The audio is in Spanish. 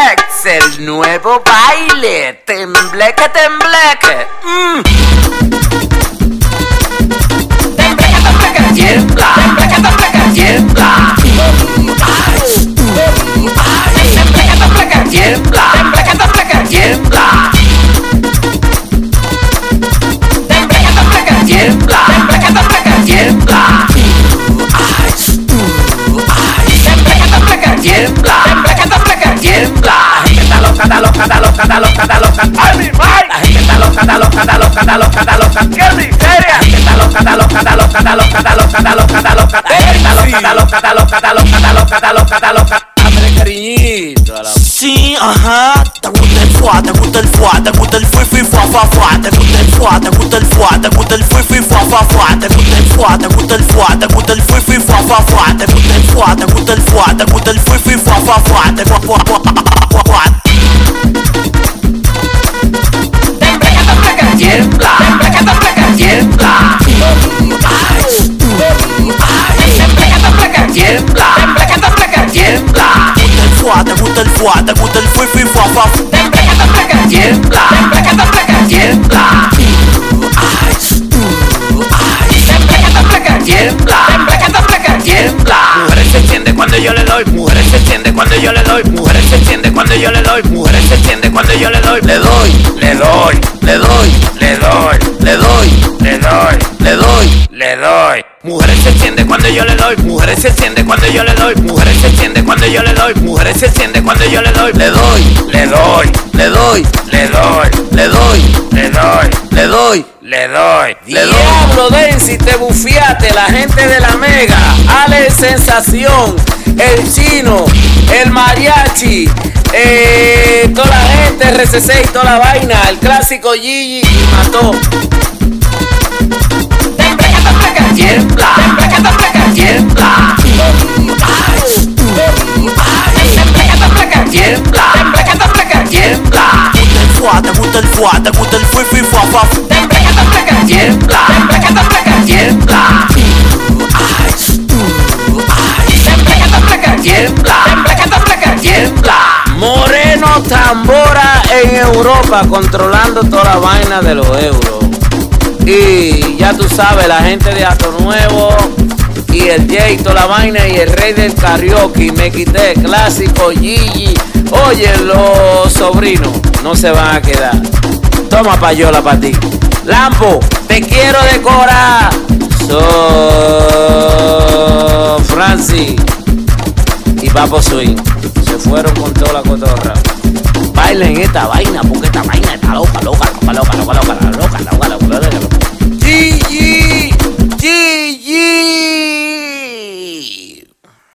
Es el nuevo baile. Tembleque, tembleque. Mm. Loca. ¡Ay, mi madre! La gente está loca, está loca, está loca, está loca, está loca. ¡Qué miseria! La gente está loca, está loca, está loca, está loca, está loca, está loca, está loca. La gente está loca, está loca, está loca, está loca, está loca, está loca, está loca. A Sí, ajá, te gusta el fuá, te gusta el fuá, te gusta el fui fui fuá fuá fuá, te gusta el fuá, te gusta el fuá, te gusta el fui fui fuá fuá fuá, te gusta el fuá, te gusta fuá, te gusta el fuá, te gusta el fui fui fuá fuá. Tiembla. Tiembla. Mujeres se cuando yo le doy. Mujeres se enciende cuando yo le doy. Mujeres se enciende cuando yo le doy. Mujeres se enciende cuando yo le doy. Le doy, le doy, le doy, le doy, le doy, le doy, le doy, le doy. Mujeres se enciende cuando yo le doy. Mujeres se enciende cuando yo le doy. Se enciende cuando yo le doy. Le doy, le doy, le doy, le doy, le doy, le doy, le doy, le doy. Diablo Densi, te bufiaste, la gente de la Mega, Ale Sensación, el chino, el mariachi, eh, toda la gente, RC6, toda la vaina, el clásico Gigi y mató. Te gusta el fuá, te gusta el fui fui tiembla. Tiembla. Moreno Tambora en Europa controlando toda la vaina de los euros. Y ya tú sabes, la gente de Ato Nuevo y el Jay, toda la vaina y el rey del karaoke. Me quité clásico Gigi. Oye, los sobrinos no se van a quedar. Toma payola para ti. Lampo, te quiero decorar. So Francis y Papo Swing se fueron con toda la cotorra. Bailen esta vaina